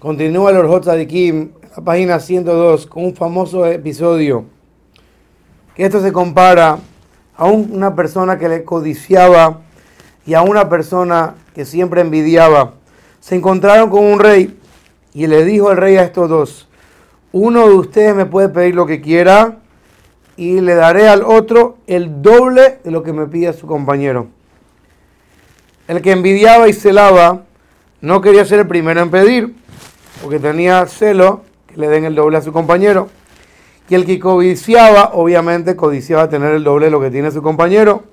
Continúa el Orjot Tzadikim, la página 102, con un famoso episodio. Que esto se compara a una persona que le codiciaba y a una persona que siempre envidiaba. Se encontraron con un rey y le dijo el rey a estos dos, uno de ustedes me puede pedir lo que quiera y le daré al otro el doble de lo que me pide su compañero. El que envidiaba y celaba no quería ser el primero en pedir, porque tenía celo que le den el doble a su compañero. Y el que codiciaba, obviamente codiciaba tener el doble de lo que tiene su compañero.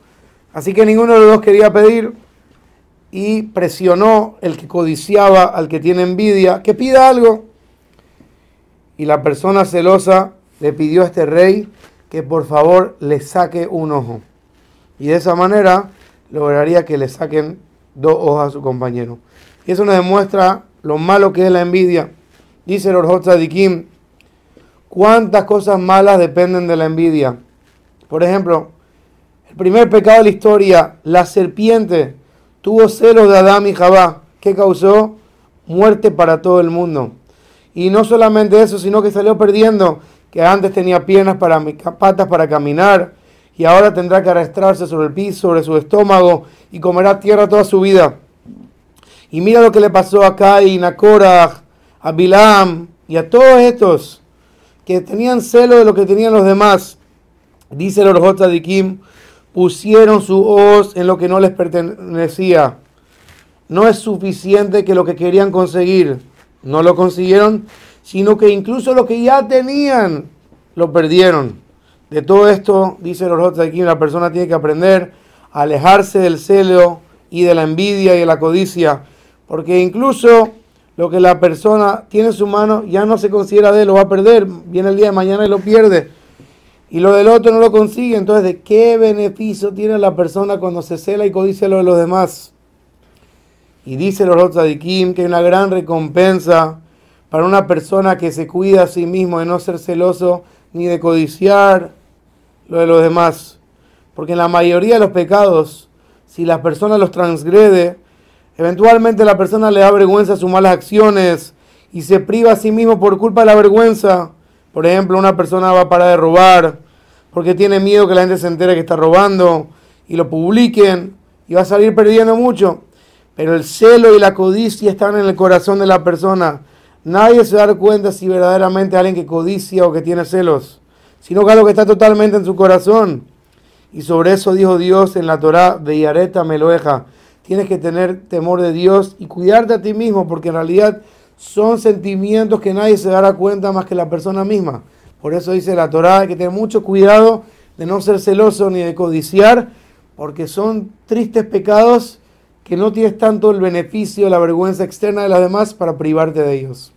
Así que ninguno de los dos quería pedir y presionó el que codiciaba al que tiene envidia que pida algo. Y la persona celosa le pidió a este rey que por favor le saque un ojo. Y de esa manera lograría que le saquen dos ojos a su compañero. Y eso nos demuestra lo malo que es la envidia. Dice el Orjot cuántas cosas malas dependen de la envidia. Por ejemplo, el primer pecado de la historia, la serpiente tuvo celos de Adán y Jabá, que causó muerte para todo el mundo. Y no solamente eso, sino que salió perdiendo, que antes tenía piernas para patas para caminar, y ahora tendrá que arrastrarse sobre el piso, sobre su estómago, y comerá tierra toda su vida. Y mira lo que le pasó a Cain, a Korah, a Bilam y a todos estos que tenían celo de lo que tenían los demás. Dice el Orjot Kim, pusieron su hoz en lo que no les pertenecía. No es suficiente que lo que querían conseguir no lo consiguieron, sino que incluso lo que ya tenían lo perdieron. De todo esto, dice el Orjot Kim, la persona tiene que aprender a alejarse del celo y de la envidia y de la codicia, porque incluso lo que la persona tiene en su mano ya no se considera de él, lo va a perder, viene el día de mañana y lo pierde. Y lo del otro no lo consigue, entonces ¿de qué beneficio tiene la persona cuando se cela y codicia lo de los demás? Y dice los otros Kim que hay una gran recompensa para una persona que se cuida a sí mismo de no ser celoso ni de codiciar lo de los demás. Porque en la mayoría de los pecados, si la persona los transgrede, Eventualmente la persona le da vergüenza a sus malas acciones y se priva a sí mismo por culpa de la vergüenza. Por ejemplo, una persona va a parar de robar porque tiene miedo que la gente se entere que está robando y lo publiquen y va a salir perdiendo mucho. Pero el celo y la codicia están en el corazón de la persona. Nadie se da cuenta si verdaderamente alguien que codicia o que tiene celos, sino que algo que está totalmente en su corazón. Y sobre eso dijo Dios en la Torá de Yareta Meloeja tienes que tener temor de Dios y cuidarte a ti mismo, porque en realidad son sentimientos que nadie se dará cuenta más que la persona misma. Por eso dice la Torá, que tener mucho cuidado de no ser celoso ni de codiciar, porque son tristes pecados que no tienes tanto el beneficio, la vergüenza externa de las demás para privarte de ellos.